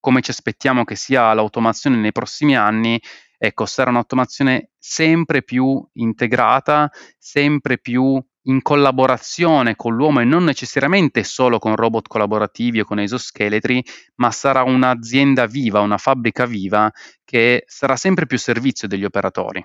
come ci aspettiamo che sia l'automazione nei prossimi anni, ecco, sarà un'automazione sempre più integrata, sempre più in collaborazione con l'uomo e non necessariamente solo con robot collaborativi o con esoscheletri, ma sarà un'azienda viva, una fabbrica viva che sarà sempre più servizio degli operatori.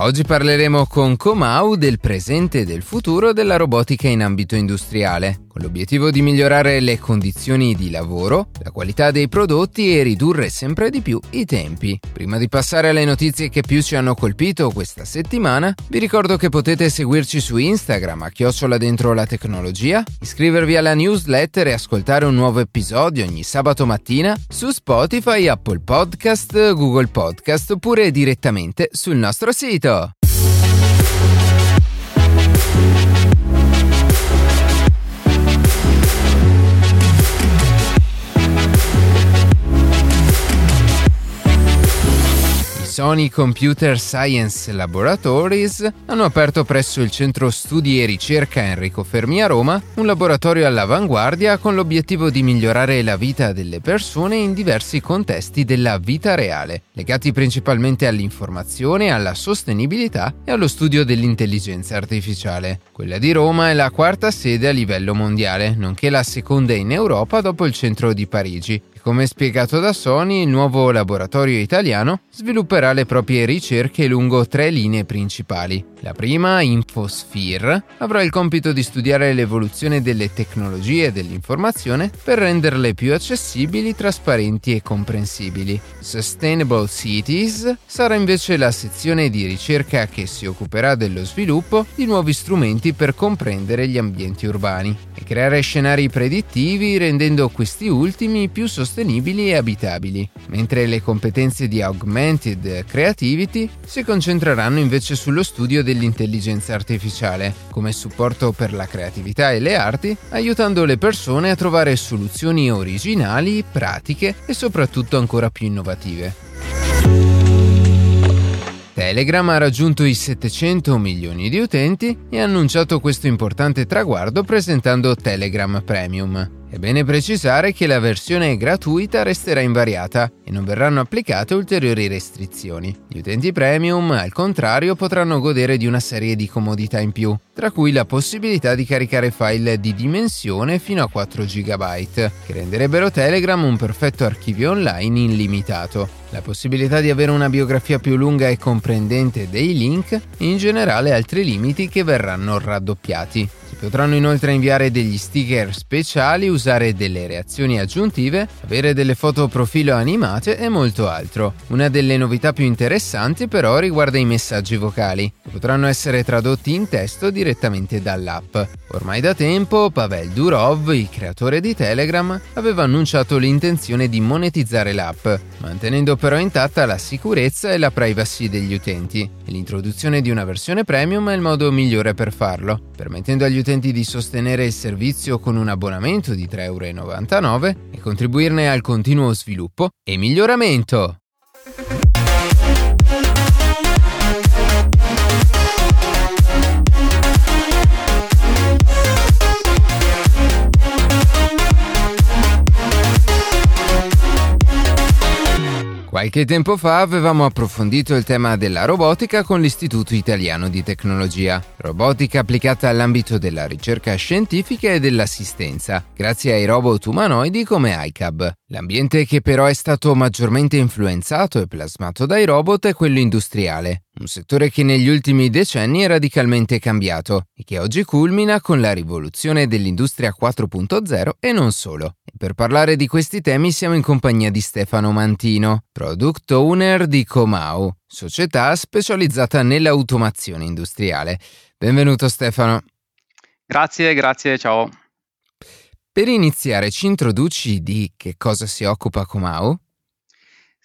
Oggi parleremo con Comau del presente e del futuro della robotica in ambito industriale con l'obiettivo di migliorare le condizioni di lavoro, la qualità dei prodotti e ridurre sempre di più i tempi. Prima di passare alle notizie che più ci hanno colpito questa settimana, vi ricordo che potete seguirci su Instagram a chiocciola dentro la tecnologia, iscrivervi alla newsletter e ascoltare un nuovo episodio ogni sabato mattina su Spotify, Apple Podcast, Google Podcast oppure direttamente sul nostro sito. Peter. Sony Computer Science Laboratories hanno aperto presso il Centro Studi e Ricerca Enrico Fermi a Roma un laboratorio all'avanguardia con l'obiettivo di migliorare la vita delle persone in diversi contesti della vita reale, legati principalmente all'informazione, alla sostenibilità e allo studio dell'intelligenza artificiale. Quella di Roma è la quarta sede a livello mondiale, nonché la seconda in Europa dopo il centro di Parigi, come spiegato da Sony, il nuovo laboratorio italiano svilupperà le proprie ricerche lungo tre linee principali. La prima, Infosphere, avrà il compito di studiare l'evoluzione delle tecnologie dell'informazione per renderle più accessibili, trasparenti e comprensibili. Sustainable Cities sarà invece la sezione di ricerca che si occuperà dello sviluppo di nuovi strumenti per comprendere gli ambienti urbani e creare scenari predittivi rendendo questi ultimi più sostenibili e abitabili, mentre le competenze di Augmented Creativity si concentreranno invece sullo studio dell'intelligenza artificiale come supporto per la creatività e le arti, aiutando le persone a trovare soluzioni originali, pratiche e soprattutto ancora più innovative. Telegram ha raggiunto i 700 milioni di utenti e ha annunciato questo importante traguardo presentando Telegram Premium. È bene precisare che la versione gratuita resterà invariata e non verranno applicate ulteriori restrizioni. Gli utenti premium, al contrario, potranno godere di una serie di comodità in più, tra cui la possibilità di caricare file di dimensione fino a 4 GB, che renderebbero Telegram un perfetto archivio online illimitato, la possibilità di avere una biografia più lunga e comprendente dei link in generale altri limiti che verranno raddoppiati. Potranno inoltre inviare degli sticker speciali, usare delle reazioni aggiuntive, avere delle foto profilo animate e molto altro. Una delle novità più interessanti però riguarda i messaggi vocali, che potranno essere tradotti in testo direttamente dall'app. Ormai da tempo Pavel Durov, il creatore di Telegram, aveva annunciato l'intenzione di monetizzare l'app, mantenendo però intatta la sicurezza e la privacy degli utenti, l'introduzione di una versione premium è il modo migliore per farlo, permettendo agli utenti di sostenere il servizio con un abbonamento di 3,99 euro e contribuirne al continuo sviluppo e miglioramento. Qualche tempo fa avevamo approfondito il tema della robotica con l'Istituto Italiano di Tecnologia, robotica applicata all'ambito della ricerca scientifica e dell'assistenza, grazie ai robot umanoidi come iCab. L'ambiente che però è stato maggiormente influenzato e plasmato dai robot è quello industriale, un settore che negli ultimi decenni è radicalmente cambiato e che oggi culmina con la rivoluzione dell'industria 4.0 e non solo. E per parlare di questi temi siamo in compagnia di Stefano Mantino, product owner di Comau, società specializzata nell'automazione industriale. Benvenuto Stefano. Grazie, grazie, ciao. Per iniziare ci introduci di che cosa si occupa Comau?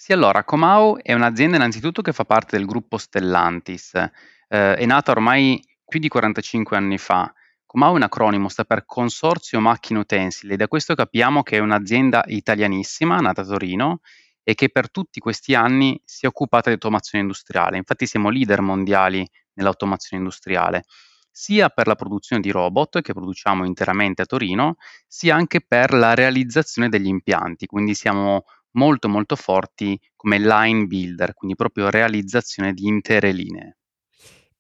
Sì, allora, Comau è un'azienda innanzitutto che fa parte del gruppo Stellantis. Eh, è nata ormai più di 45 anni fa Comau è un acronimo, sta per Consorzio Macchine Utensili da questo capiamo che è un'azienda italianissima, nata a Torino, e che per tutti questi anni si è occupata di automazione industriale. Infatti siamo leader mondiali nell'automazione industriale, sia per la produzione di robot che produciamo interamente a Torino, sia anche per la realizzazione degli impianti, quindi siamo molto molto forti come line builder, quindi proprio realizzazione di intere linee.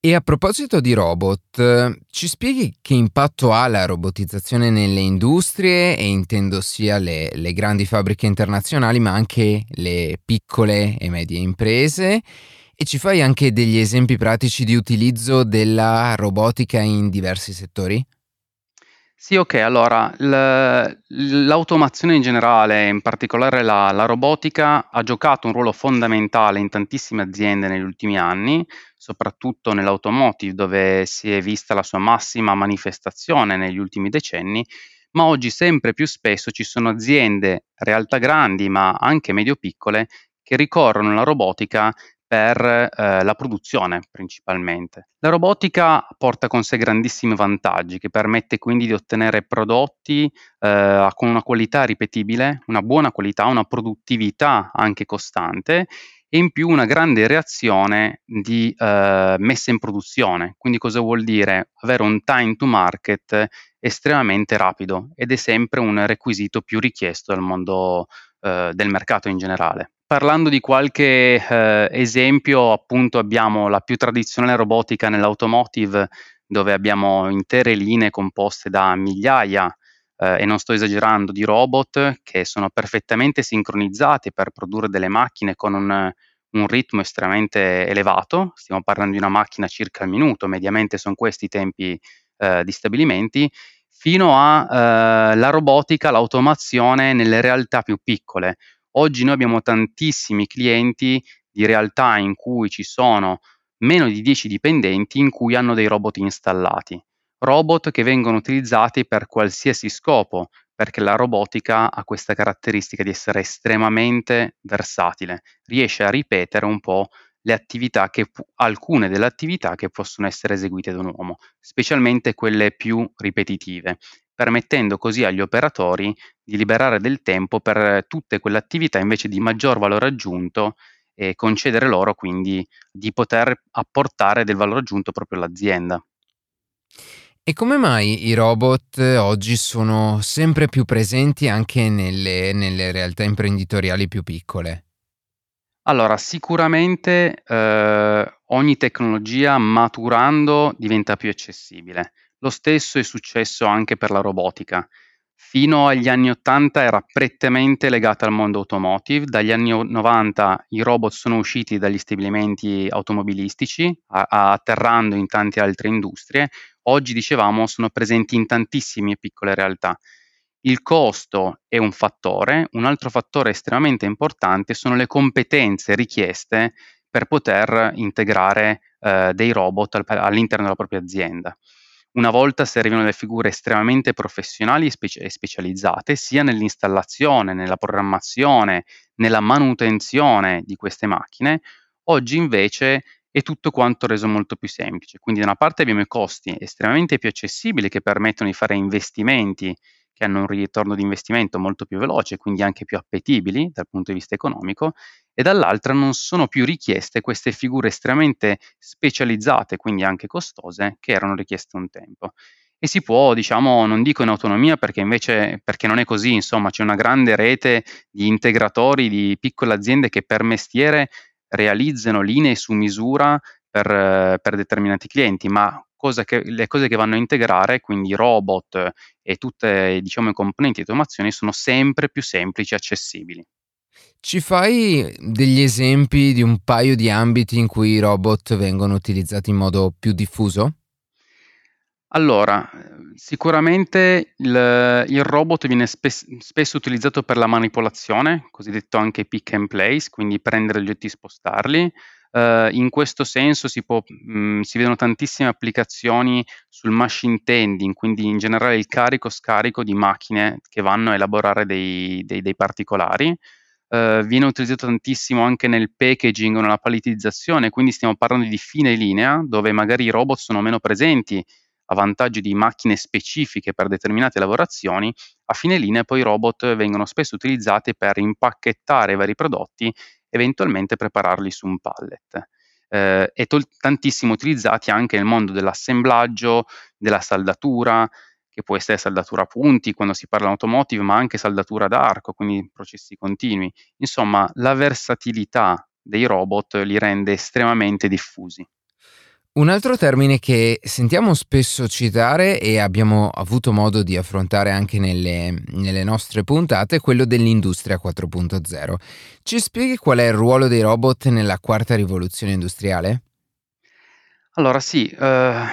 E a proposito di robot, ci spieghi che impatto ha la robotizzazione nelle industrie e intendo sia le, le grandi fabbriche internazionali ma anche le piccole e medie imprese e ci fai anche degli esempi pratici di utilizzo della robotica in diversi settori? Sì, ok, allora l'automazione in generale, in particolare la, la robotica, ha giocato un ruolo fondamentale in tantissime aziende negli ultimi anni, soprattutto nell'automotive dove si è vista la sua massima manifestazione negli ultimi decenni, ma oggi sempre più spesso ci sono aziende, realtà grandi ma anche medio-piccole, che ricorrono alla robotica per eh, la produzione principalmente. La robotica porta con sé grandissimi vantaggi che permette quindi di ottenere prodotti eh, con una qualità ripetibile, una buona qualità, una produttività anche costante e in più una grande reazione di eh, messa in produzione. Quindi cosa vuol dire? Avere un time to market estremamente rapido ed è sempre un requisito più richiesto dal mondo eh, del mercato in generale. Parlando di qualche eh, esempio, appunto abbiamo la più tradizionale robotica nell'automotive, dove abbiamo intere linee composte da migliaia, eh, e non sto esagerando, di robot che sono perfettamente sincronizzati per produrre delle macchine con un, un ritmo estremamente elevato. Stiamo parlando di una macchina circa al minuto, mediamente sono questi i tempi eh, di stabilimenti, fino alla eh, robotica, l'automazione nelle realtà più piccole Oggi noi abbiamo tantissimi clienti di realtà in cui ci sono meno di 10 dipendenti in cui hanno dei robot installati. Robot che vengono utilizzati per qualsiasi scopo, perché la robotica ha questa caratteristica di essere estremamente versatile, riesce a ripetere un po' le attività che, alcune delle attività che possono essere eseguite da un uomo, specialmente quelle più ripetitive permettendo così agli operatori di liberare del tempo per tutte quelle attività invece di maggior valore aggiunto e concedere loro quindi di poter apportare del valore aggiunto proprio all'azienda. E come mai i robot oggi sono sempre più presenti anche nelle, nelle realtà imprenditoriali più piccole? Allora, sicuramente eh, ogni tecnologia maturando diventa più accessibile. Lo stesso è successo anche per la robotica. Fino agli anni 80 era prettamente legata al mondo automotive, dagli anni 90 i robot sono usciti dagli stabilimenti automobilistici, a- atterrando in tante altre industrie. Oggi, dicevamo, sono presenti in tantissime piccole realtà. Il costo è un fattore, un altro fattore estremamente importante sono le competenze richieste per poter integrare eh, dei robot al- all'interno della propria azienda. Una volta servivano delle figure estremamente professionali e, speci- e specializzate sia nell'installazione, nella programmazione, nella manutenzione di queste macchine. Oggi invece è tutto quanto reso molto più semplice. Quindi da una parte abbiamo i costi estremamente più accessibili che permettono di fare investimenti che hanno un ritorno di investimento molto più veloce, quindi anche più appetibili dal punto di vista economico, e dall'altra non sono più richieste queste figure estremamente specializzate, quindi anche costose, che erano richieste un tempo. E si può, diciamo, non dico in autonomia perché invece, perché non è così, insomma, c'è una grande rete di integratori, di piccole aziende che per mestiere realizzano linee su misura per, per determinati clienti, ma che, le cose che vanno a integrare, quindi robot e tutte diciamo, i componenti di automazione, sono sempre più semplici e accessibili. Ci fai degli esempi di un paio di ambiti in cui i robot vengono utilizzati in modo più diffuso? Allora, sicuramente il, il robot viene spes- spesso utilizzato per la manipolazione, cosiddetto anche pick and place, quindi prendere oggetti e spostarli. Uh, in questo senso si, può, mh, mm, si, vedono tantissime applicazioni sul machine tending, quindi in generale il carico-scarico di macchine che vanno a elaborare dei, dei, dei particolari. Uh, viene utilizzato tantissimo anche nel packaging o nella palettizzazione, quindi stiamo parlando di fine linea, dove magari i robot sono meno presenti a vantaggio di macchine specifiche per determinate lavorazioni, a fine linea poi i robot vengono spesso utilizzati per impacchettare vari prodotti, eventualmente prepararli su un pallet. Eh, e tol- tantissimo utilizzati anche nel mondo dell'assemblaggio, della saldatura, che può essere saldatura a punti quando si parla di automotive, ma anche saldatura d'arco, quindi processi continui. Insomma, la versatilità dei robot li rende estremamente diffusi. Un altro termine che sentiamo spesso citare e abbiamo avuto modo di affrontare anche nelle, nelle, nostre puntate è quello dell'industria 4.0. Ci spieghi qual è il ruolo dei robot nella quarta rivoluzione industriale? Allora sì, eh,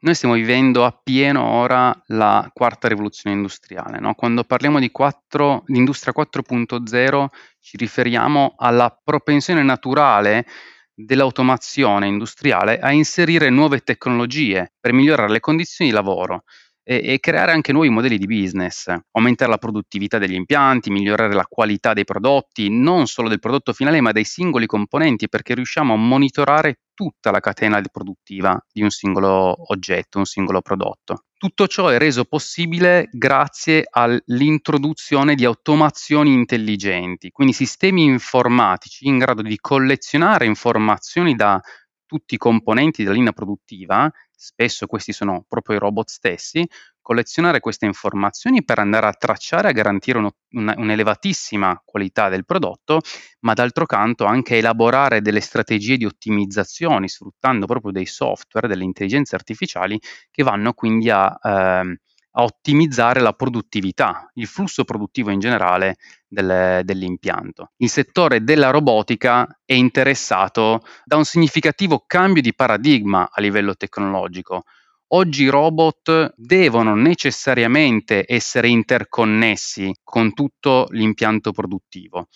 noi stiamo vivendo appieno ora la quarta rivoluzione industriale. No? Quando parliamo di, 4, di industria 4.0 ci riferiamo alla propensione naturale dell'automazione industriale a inserire nuove tecnologie per migliorare le condizioni di lavoro e, e, creare anche nuovi modelli di business, aumentare la produttività degli impianti, migliorare la qualità dei prodotti, non solo del prodotto finale ma dei singoli componenti perché riusciamo a monitorare tutta la catena produttiva di un singolo oggetto, un singolo prodotto. Tutto ciò è reso possibile grazie all'introduzione di automazioni intelligenti, quindi sistemi informatici in grado di collezionare informazioni da tutti i componenti della linea produttiva, spesso questi sono proprio i robot stessi, collezionare queste informazioni per andare a tracciare e a garantire uno, una, un'elevatissima qualità del prodotto, ma d'altro canto anche elaborare delle strategie di ottimizzazione sfruttando proprio dei software, delle intelligenze artificiali che vanno quindi a, ehm, a ottimizzare la produttività, il flusso produttivo in generale del, dell'impianto. Il settore della robotica è interessato da un significativo cambio di paradigma a livello tecnologico. Oggi i robot devono necessariamente essere interconnessi con tutto l'impianto produttivo.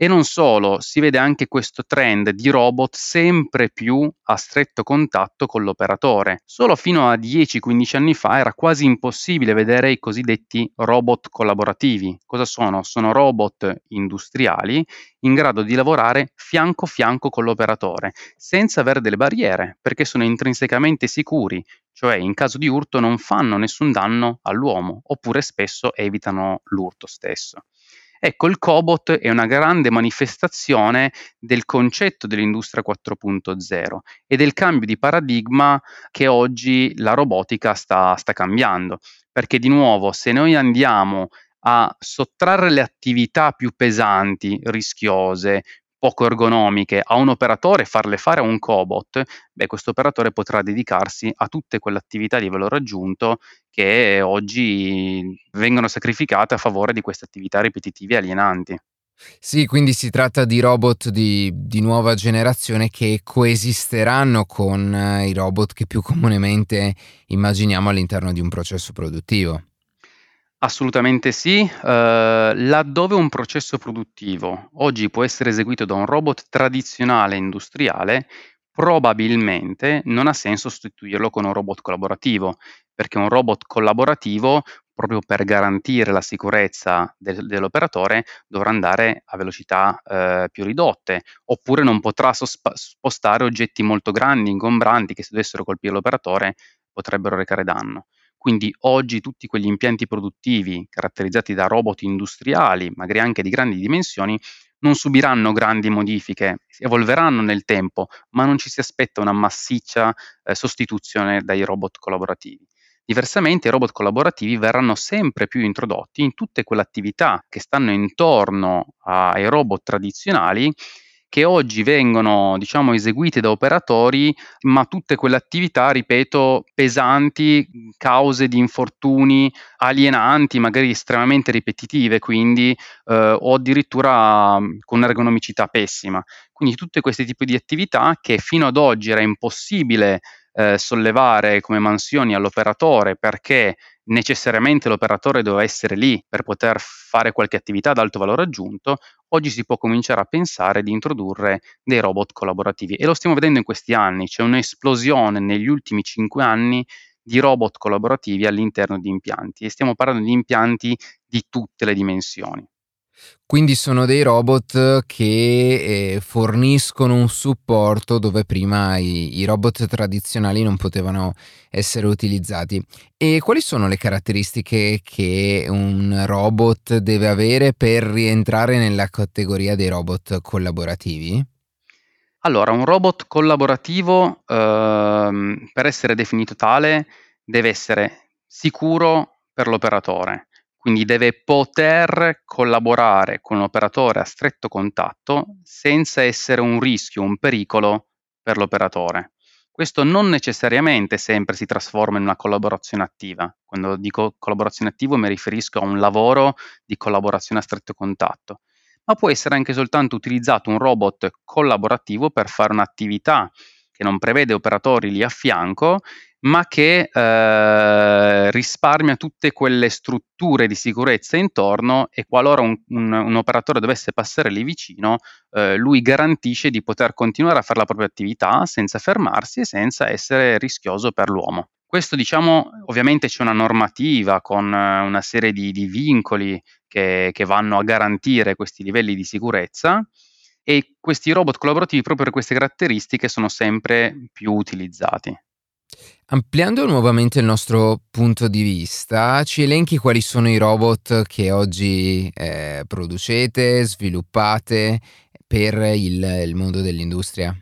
E non solo, si vede anche questo trend di robot sempre più a stretto contatto con l'operatore. Solo fino a 10-15 anni fa era quasi impossibile vedere i cosiddetti robot collaborativi. Cosa sono? Sono robot industriali in grado di lavorare fianco a fianco con l'operatore, senza avere delle barriere, perché sono intrinsecamente sicuri, cioè in caso di urto non fanno nessun danno all'uomo, oppure spesso evitano l'urto stesso. Ecco, il cobot è una grande manifestazione del concetto dell'industria 4.0 e del cambio di paradigma che oggi la robotica sta, sta cambiando. Perché di nuovo, se noi andiamo a sottrarre le attività più pesanti, rischiose, poco ergonomiche a un operatore farle fare a un cobot, beh, questo operatore potrà dedicarsi a tutte quelle attività di valore aggiunto che oggi vengono sacrificate a favore di queste attività ripetitive e alienanti. Sì, quindi si tratta di robot di, di nuova generazione che coesisteranno con eh, i robot che più comunemente immaginiamo all'interno di un processo produttivo. Assolutamente sì, eh, laddove un processo produttivo oggi può essere eseguito da un robot tradizionale industriale, probabilmente non ha senso sostituirlo con un robot collaborativo, perché un robot collaborativo, proprio per garantire la sicurezza del, dell'operatore, dovrà andare a velocità eh, più ridotte, oppure non potrà sospa- spostare oggetti molto grandi, ingombranti, che se dovessero colpire l'operatore potrebbero recare danno. Quindi oggi tutti quegli impianti produttivi caratterizzati da robot industriali, magari anche di grandi dimensioni, non subiranno grandi modifiche, evolveranno nel tempo, ma non ci si aspetta una massiccia eh, sostituzione dai robot collaborativi. Diversamente i robot collaborativi verranno sempre più introdotti in tutte quelle attività che stanno intorno ai robot tradizionali che oggi vengono diciamo, eseguite da operatori, ma tutte quelle attività, ripeto, pesanti, cause di infortuni alienanti, magari estremamente ripetitive, quindi eh, o addirittura mm, con un'ergonomicità pessima. Quindi tutti questi tipi di attività che fino ad oggi era impossibile eh, sollevare come mansioni all'operatore perché necessariamente l'operatore doveva essere lì per poter fare qualche attività ad alto valore aggiunto, oggi si può cominciare a pensare di introdurre dei robot collaborativi e lo stiamo vedendo in questi anni, c'è un'esplosione negli ultimi cinque anni di robot collaborativi all'interno di impianti e stiamo parlando di impianti di tutte le dimensioni. Quindi sono dei robot che eh, forniscono un supporto dove prima i, i, robot tradizionali non potevano essere utilizzati. E quali sono le caratteristiche che un robot deve avere per rientrare nella categoria dei robot collaborativi? Allora, un robot collaborativo, ehm, per essere definito tale, deve essere sicuro per l'operatore quindi deve poter collaborare con un operatore a stretto contatto senza essere un rischio, un pericolo per l'operatore. Questo non necessariamente sempre si trasforma in una collaborazione attiva. Quando dico collaborazione attiva mi riferisco a un lavoro di collaborazione a stretto contatto, ma può essere anche soltanto utilizzato un robot collaborativo per fare un'attività che non prevede operatori lì a fianco ma che eh, risparmia tutte quelle strutture di sicurezza intorno e qualora un, un, un operatore dovesse passare lì vicino, eh, lui garantisce di poter continuare a fare la propria attività senza fermarsi e senza essere rischioso per l'uomo. Questo diciamo, ovviamente c'è una normativa con eh, una serie di, di vincoli che, che vanno a garantire questi livelli di sicurezza e questi robot collaborativi proprio per queste caratteristiche sono sempre più utilizzati. Ampliando nuovamente il nostro punto di vista, ci elenchi quali sono i robot che oggi eh, producete, sviluppate per il, il mondo dell'industria?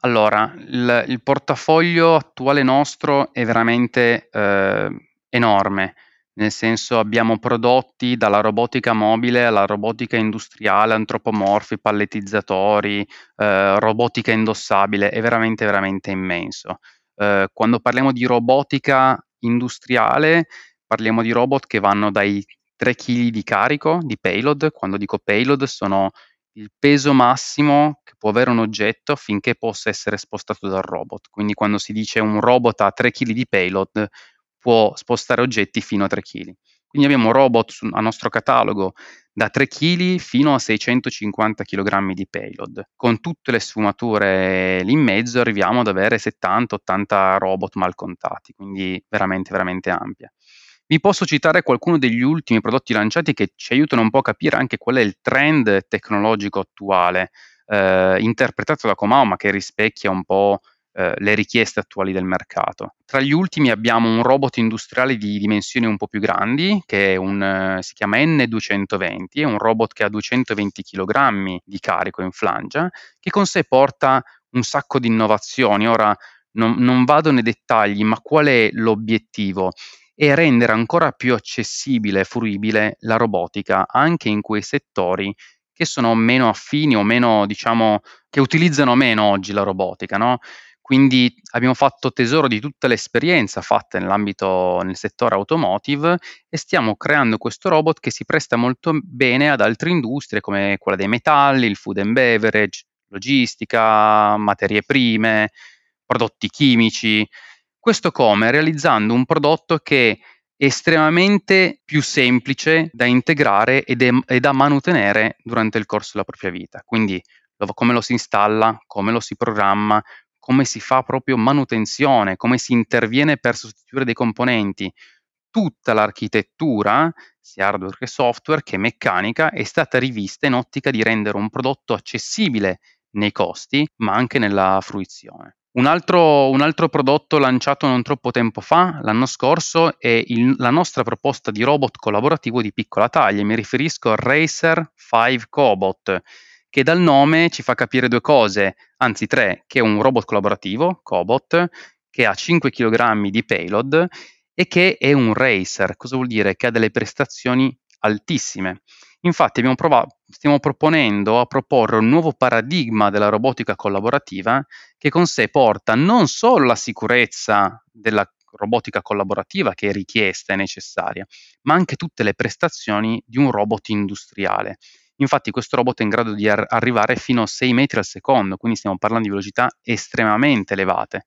Allora, il, il, portafoglio attuale nostro è veramente eh, enorme, nel senso abbiamo prodotti dalla robotica mobile alla robotica industriale, antropomorfi, palletizzatori, eh, robotica indossabile, è veramente, veramente immenso. Eh, quando parliamo di robotica industriale, parliamo di robot che vanno dai 3 kg di carico, di payload, quando dico payload sono il peso massimo che può avere un oggetto affinché possa essere spostato dal robot. Quindi quando si dice un robot ha 3 kg di payload, può spostare oggetti fino a 3 kg. Quindi abbiamo robot a nostro catalogo da 3 kg fino a 650 kg di payload. Con tutte le sfumature lì in mezzo arriviamo ad avere 70-80 robot mal contati, quindi veramente, veramente ampia. Vi posso citare qualcuno degli ultimi prodotti lanciati che ci aiutano un po' a capire anche qual è il trend tecnologico attuale, eh, interpretato da Comau, ma che rispecchia un po' Eh, le richieste attuali del mercato. Tra gli ultimi abbiamo un robot industriale di dimensioni un po' più grandi, che un, eh, si chiama N220, è un robot che ha 220 kg di carico in flangia, che con sé porta un sacco di innovazioni. Ora non, non vado nei dettagli, ma qual è l'obiettivo? È rendere ancora più accessibile e fruibile la robotica anche in quei settori che sono meno affini o meno, diciamo, che utilizzano meno oggi la robotica, no? Quindi abbiamo fatto tesoro di tutta l'esperienza fatta nell'ambito, nel settore automotive e stiamo creando questo robot che si presta molto bene ad altre industrie come quella dei metalli, il food and beverage, logistica, materie prime, prodotti chimici. Questo come? Realizzando un prodotto che è estremamente più semplice da integrare e, de- e da manutenere durante il corso della propria vita. Quindi come lo si installa, come lo si programma, come si fa proprio manutenzione, come si interviene per sostituire dei componenti. Tutta l'architettura, sia hardware che software, che meccanica, è stata rivista in ottica di rendere un prodotto accessibile nei costi, ma anche nella fruizione. Un altro, un altro, prodotto lanciato non troppo tempo fa, l'anno scorso, è il, la nostra proposta di robot collaborativo di piccola taglia. Mi riferisco al Racer 5 Cobot, che dal nome ci fa capire due cose, anzi tre, che è un robot collaborativo, Cobot, che ha 5 kg di payload e che è un racer. Cosa vuol dire? Che ha delle prestazioni altissime. Infatti provato, stiamo proponendo a proporre un nuovo paradigma della robotica collaborativa che con sé porta non solo la sicurezza della robotica collaborativa che è richiesta e necessaria, ma anche tutte le prestazioni di un robot industriale. Infatti questo robot è in grado di ar- arrivare fino a 6 metri al secondo, quindi stiamo parlando di velocità estremamente elevate.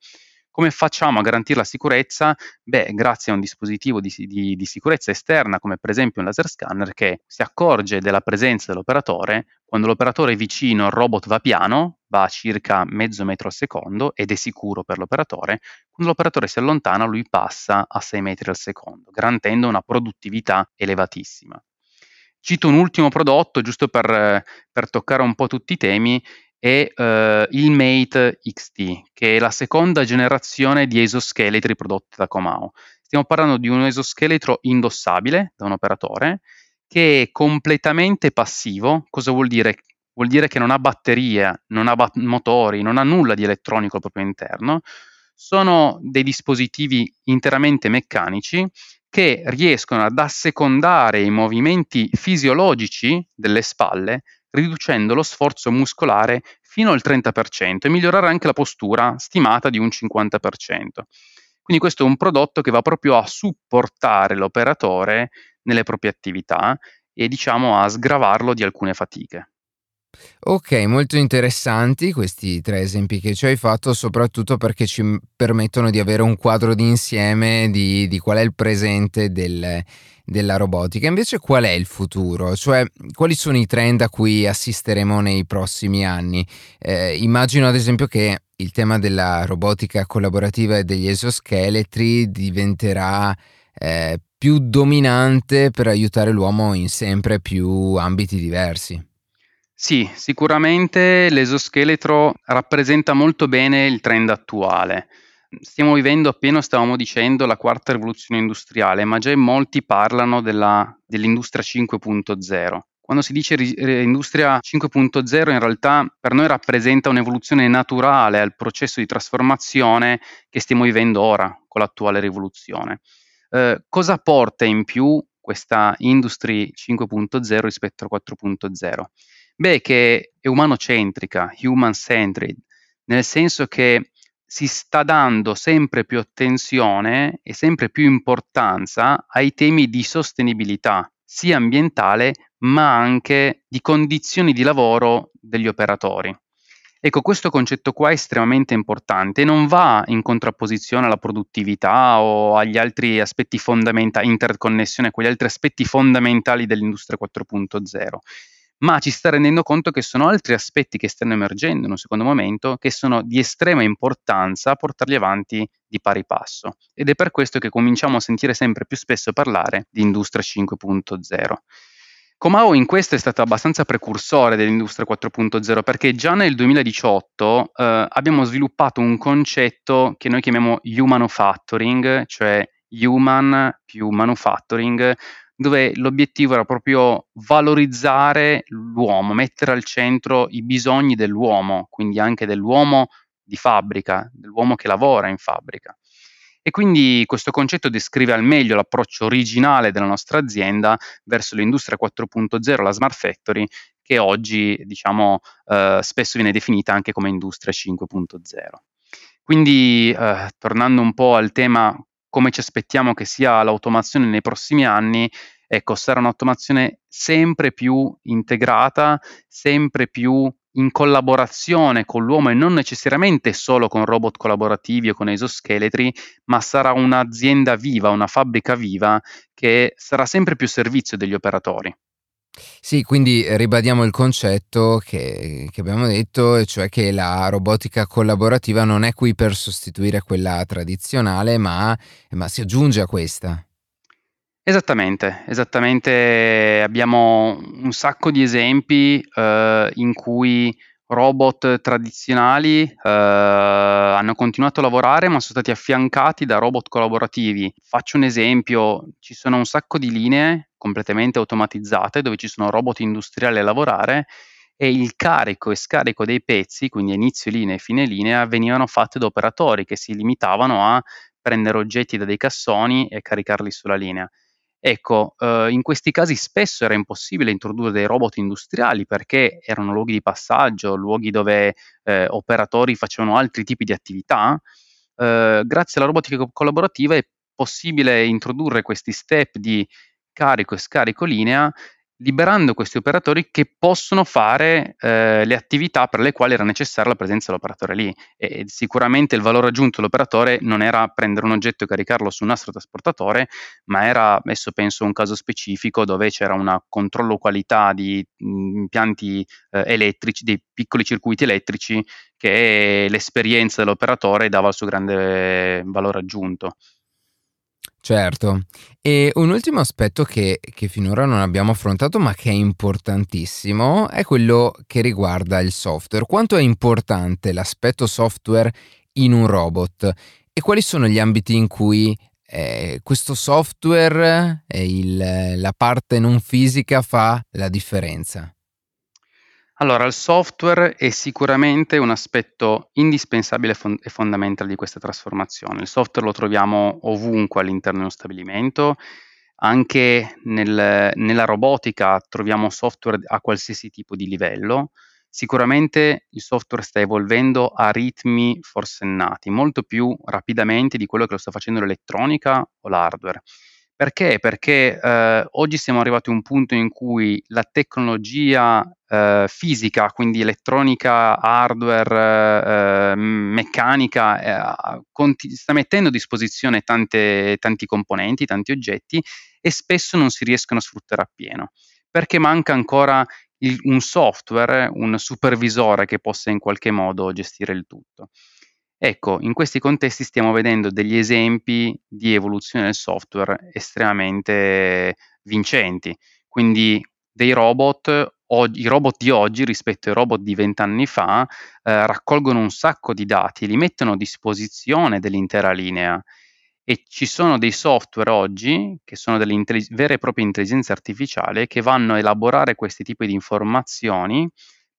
Come facciamo a garantire la sicurezza? Beh, grazie a un dispositivo di, di, di, sicurezza esterna, come per esempio un laser scanner, che si accorge della presenza dell'operatore. Quando l'operatore è vicino, il robot va piano, va a circa mezzo metro al secondo ed è sicuro per l'operatore. Quando l'operatore si allontana, lui passa a 6 metri al secondo, garantendo una produttività elevatissima. Cito un ultimo prodotto, giusto per, per toccare un po' tutti i temi, è uh, il Mate XT, che è la seconda generazione di esoscheletri prodotti da Comao. Stiamo parlando di un esoscheletro indossabile da un operatore che è completamente passivo. Cosa vuol dire? Vuol dire che non ha batterie, non ha bat- motori, non ha nulla di elettronico proprio interno. Sono dei dispositivi interamente meccanici che riescono ad assecondare i movimenti fisiologici delle spalle riducendo lo sforzo muscolare fino al 30% e migliorare anche la postura stimata di un 50%. Quindi questo è un prodotto che va proprio a supportare l'operatore nelle proprie attività e diciamo a sgravarlo di alcune fatiche. Ok, molto interessanti questi tre esempi che ci hai fatto, soprattutto perché ci permettono di avere un quadro d'insieme di, di qual è il presente del, della robotica. Invece qual è il futuro? Cioè, quali sono i trend a cui assisteremo nei prossimi anni? Eh, immagino ad esempio che il tema della robotica collaborativa e degli esoscheletri diventerà eh, più dominante per aiutare l'uomo in sempre più ambiti diversi. Sì, sicuramente l'esoscheletro rappresenta molto bene il trend attuale. Stiamo vivendo, appena stavamo dicendo, la quarta rivoluzione industriale, ma già molti parlano della, dell'industria 5.0. Quando si dice industria 5.0 in realtà per noi rappresenta un'evoluzione naturale al processo di trasformazione che stiamo vivendo ora con l'attuale rivoluzione. Eh, cosa porta in più questa Industry 5.0 rispetto a 4.0? Beh, che è umanocentrica, human-centered, nel senso che si sta dando sempre più attenzione e sempre più importanza ai temi di sostenibilità, sia ambientale ma anche di condizioni di lavoro degli operatori. Ecco, questo concetto qua è estremamente importante e non va in contrapposizione alla produttività o agli altri aspetti fondamentali, interconnessione, quegli altri aspetti fondamentali dell'industria 4.0 ma ci sta rendendo conto che sono altri aspetti che stanno emergendo in un secondo momento che sono di estrema importanza portarli avanti di pari passo. Ed è per questo che cominciamo a sentire sempre più spesso parlare di industria 5.0. Comao in questo è stato abbastanza precursore dell'industria 4.0 perché già nel 2018 eh, abbiamo sviluppato un concetto che noi chiamiamo human manufacturing, cioè human più manufacturing, dove l'obiettivo era proprio valorizzare l'uomo, mettere al centro i bisogni dell'uomo, quindi anche dell'uomo di fabbrica, dell'uomo che lavora in fabbrica. E quindi questo concetto descrive al meglio l'approccio originale della nostra azienda verso l'industria 4.0, la smart factory, che oggi diciamo eh, spesso viene definita anche come industria 5.0. Quindi eh, tornando un po' al tema come ci aspettiamo che sia l'automazione nei prossimi anni, ecco, sarà un'automazione sempre più integrata, sempre più in collaborazione con l'uomo e non necessariamente solo con robot collaborativi o con esoscheletri, ma sarà un'azienda viva, una fabbrica viva che sarà sempre più servizio degli operatori. Sì, quindi ribadiamo il concetto che, che, abbiamo detto, cioè che la robotica collaborativa non è qui per sostituire quella tradizionale, ma, ma si aggiunge a questa. Esattamente, esattamente. Abbiamo un sacco di esempi eh, in cui robot tradizionali eh, hanno continuato a lavorare ma sono stati affiancati da robot collaborativi. Faccio un esempio, ci sono un sacco di linee completamente automatizzate dove ci sono robot industriali a lavorare e il carico e scarico dei pezzi, quindi inizio linea e fine linea, venivano fatte da operatori che si limitavano a prendere oggetti da dei cassoni e caricarli sulla linea. Ecco, eh, in questi casi spesso era impossibile introdurre dei robot industriali perché erano luoghi di passaggio, luoghi dove eh, operatori facevano altri tipi di attività. Eh, grazie alla robotica collaborativa è possibile introdurre questi step di carico e scarico linea liberando questi operatori che possono fare eh, le attività per le quali era necessaria la presenza dell'operatore lì. E, sicuramente il valore aggiunto dell'operatore non era prendere un oggetto e caricarlo su un nastro trasportatore, ma era, adesso penso, un caso specifico dove c'era un controllo qualità di mm, impianti eh, elettrici, dei piccoli circuiti elettrici, che l'esperienza dell'operatore dava il suo grande valore aggiunto. Certo, e un ultimo aspetto che, che, finora non abbiamo affrontato ma che è importantissimo è quello che riguarda il software. Quanto è importante l'aspetto software in un robot e quali sono gli ambiti in cui eh, questo software e il, la parte non fisica fa la differenza? Allora, il software è sicuramente un aspetto indispensabile e fondamentale di questa trasformazione. Il software lo troviamo ovunque all'interno di uno stabilimento, anche nel, nella robotica troviamo software a qualsiasi tipo di livello. Sicuramente il software sta evolvendo a ritmi forsennati, molto più rapidamente di quello che lo sta facendo l'elettronica o l'hardware. Perché? Perché eh, oggi siamo arrivati a un punto in cui la tecnologia eh, fisica, quindi elettronica, hardware, eh, meccanica, eh, conti- sta mettendo a disposizione tante, tanti componenti, tanti oggetti e spesso non si riescono a sfruttare appieno. Perché manca ancora il, un software, un supervisore che possa in qualche modo gestire il tutto. Ecco, in questi contesti stiamo vedendo degli esempi di evoluzione del software estremamente vincenti. Quindi dei robot, o, i robot di oggi rispetto ai robot di vent'anni fa eh, raccolgono un sacco di dati, li mettono a disposizione dell'intera linea e ci sono dei software oggi che sono delle intellig- vere e proprie intelligenze artificiali che vanno a elaborare questi tipi di informazioni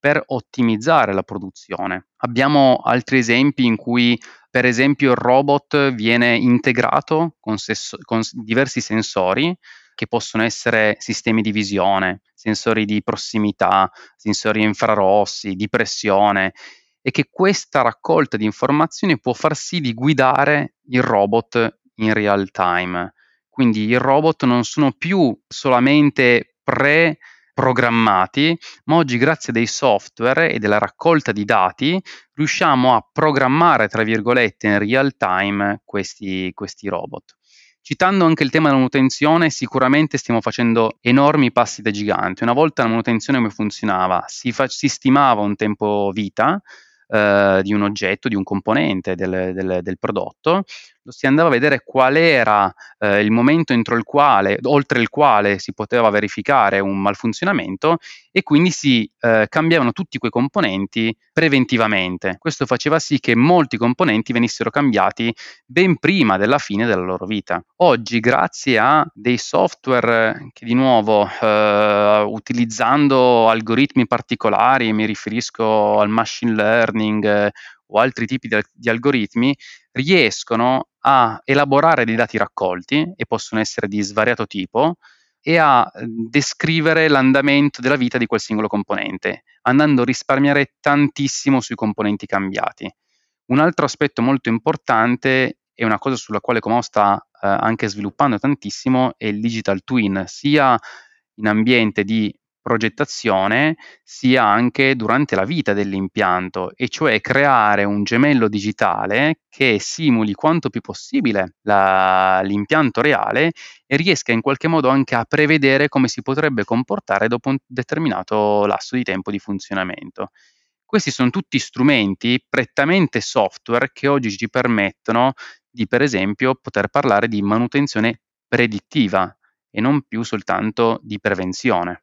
per ottimizzare la produzione. Abbiamo altri esempi in cui, per esempio, il robot viene integrato con, ses- con diversi sensori che possono essere sistemi di visione, sensori di prossimità, sensori infrarossi, di pressione e che questa raccolta di informazioni può far sì di guidare il robot in real time. Quindi i robot non sono più solamente pre programmati, ma oggi grazie dei software e della raccolta di dati riusciamo a programmare, tra virgolette, in real time questi, questi robot. Citando anche il tema della manutenzione, sicuramente stiamo facendo enormi passi da gigante. Una volta la manutenzione come funzionava? Si, fa- si stimava un tempo vita, eh, di un oggetto, di un componente del, del, del, prodotto, si andava a vedere qual era eh, il momento entro il quale, oltre il quale si poteva verificare un malfunzionamento e quindi si eh, cambiavano tutti quei componenti preventivamente. Questo faceva sì che molti componenti venissero cambiati ben prima della fine della loro vita. Oggi, grazie a dei software che di nuovo eh, utilizzando algoritmi particolari, mi riferisco al machine learning eh, o altri tipi di, di algoritmi, riescono a elaborare dei dati raccolti e possono essere di svariato tipo e a ehm, descrivere l'andamento della vita di quel singolo componente, andando a risparmiare tantissimo sui componenti cambiati. Un altro aspetto molto importante e una cosa sulla quale Comau sta eh, anche sviluppando tantissimo è il digital twin, sia in ambiente di progettazione sia anche durante la vita dell'impianto, e cioè creare un gemello digitale che simuli quanto più possibile la, l'impianto reale e riesca in qualche modo anche a prevedere come si potrebbe comportare dopo un determinato lasso di tempo di funzionamento. Questi sono tutti strumenti prettamente software che oggi ci permettono di, per esempio, poter parlare di manutenzione predittiva e non più soltanto di prevenzione.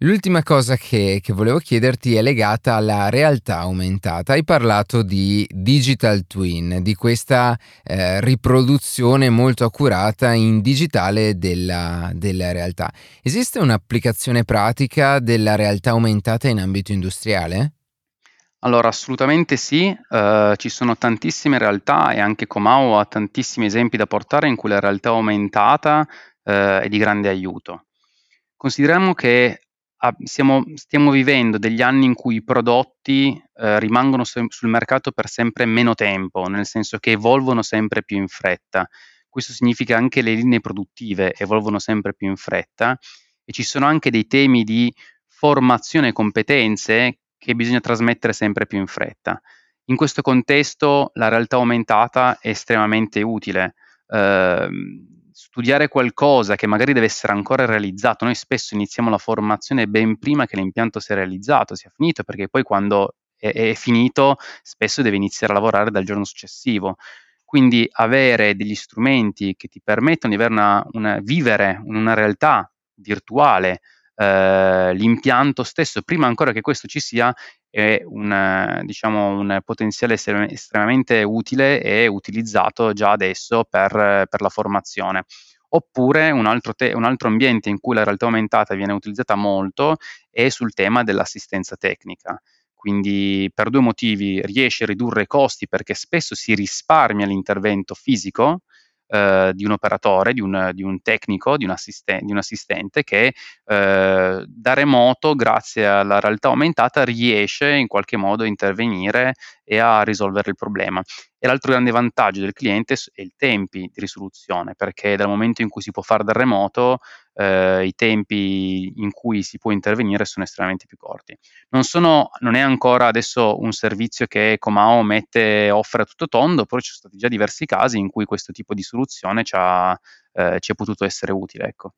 L'ultima cosa che, che, volevo chiederti è legata alla realtà aumentata. Hai parlato di digital twin, di questa eh, riproduzione molto accurata in digitale della, della, realtà. Esiste un'applicazione pratica della realtà aumentata in ambito industriale? Allora, assolutamente sì, uh, ci sono tantissime realtà e anche Comau ha tantissimi esempi da portare in cui la realtà aumentata uh, è di grande aiuto. Consideriamo che siamo, stiamo vivendo degli anni in cui i prodotti eh, rimangono se- sul mercato per sempre meno tempo, nel senso che evolvono sempre più in fretta. Questo significa anche le linee produttive evolvono sempre più in fretta e ci sono anche dei temi di formazione e competenze che bisogna trasmettere sempre più in fretta. In questo contesto la realtà aumentata è estremamente utile. Eh, studiare qualcosa che magari deve essere ancora realizzato, noi spesso iniziamo la formazione ben prima che l'impianto sia realizzato, sia finito, perché poi quando è, è finito spesso deve iniziare a lavorare dal giorno successivo. Quindi avere degli strumenti che ti permettono di una, una, vivere una realtà virtuale eh, l'impianto stesso, prima ancora che questo ci sia, è un, diciamo, un potenziale estremamente utile e utilizzato già adesso per, per la formazione. Oppure un altro, te- un altro, ambiente in cui la realtà aumentata viene utilizzata molto è sul tema dell'assistenza tecnica. Quindi per due motivi riesce a ridurre i costi perché spesso si risparmia l'intervento fisico, eh, di un operatore, di un, di un tecnico, di un, assisten- di un, assistente che eh, da remoto, grazie alla realtà aumentata, riesce in qualche modo a intervenire e a risolvere il problema. E l'altro grande vantaggio del cliente è i tempi di risoluzione, perché dal momento in cui si può fare da remoto, eh, i tempi in cui si può intervenire sono estremamente più corti. Non, sono, non è ancora adesso un servizio che Comao mette, offre a tutto tondo, però ci sono stati già diversi casi in cui questo tipo di soluzione ci, ha, eh, ci è potuto essere utile. Ecco.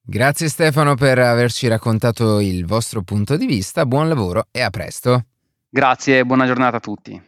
Grazie Stefano per averci raccontato il vostro punto di vista, buon lavoro e a presto. Grazie e buona giornata a tutti.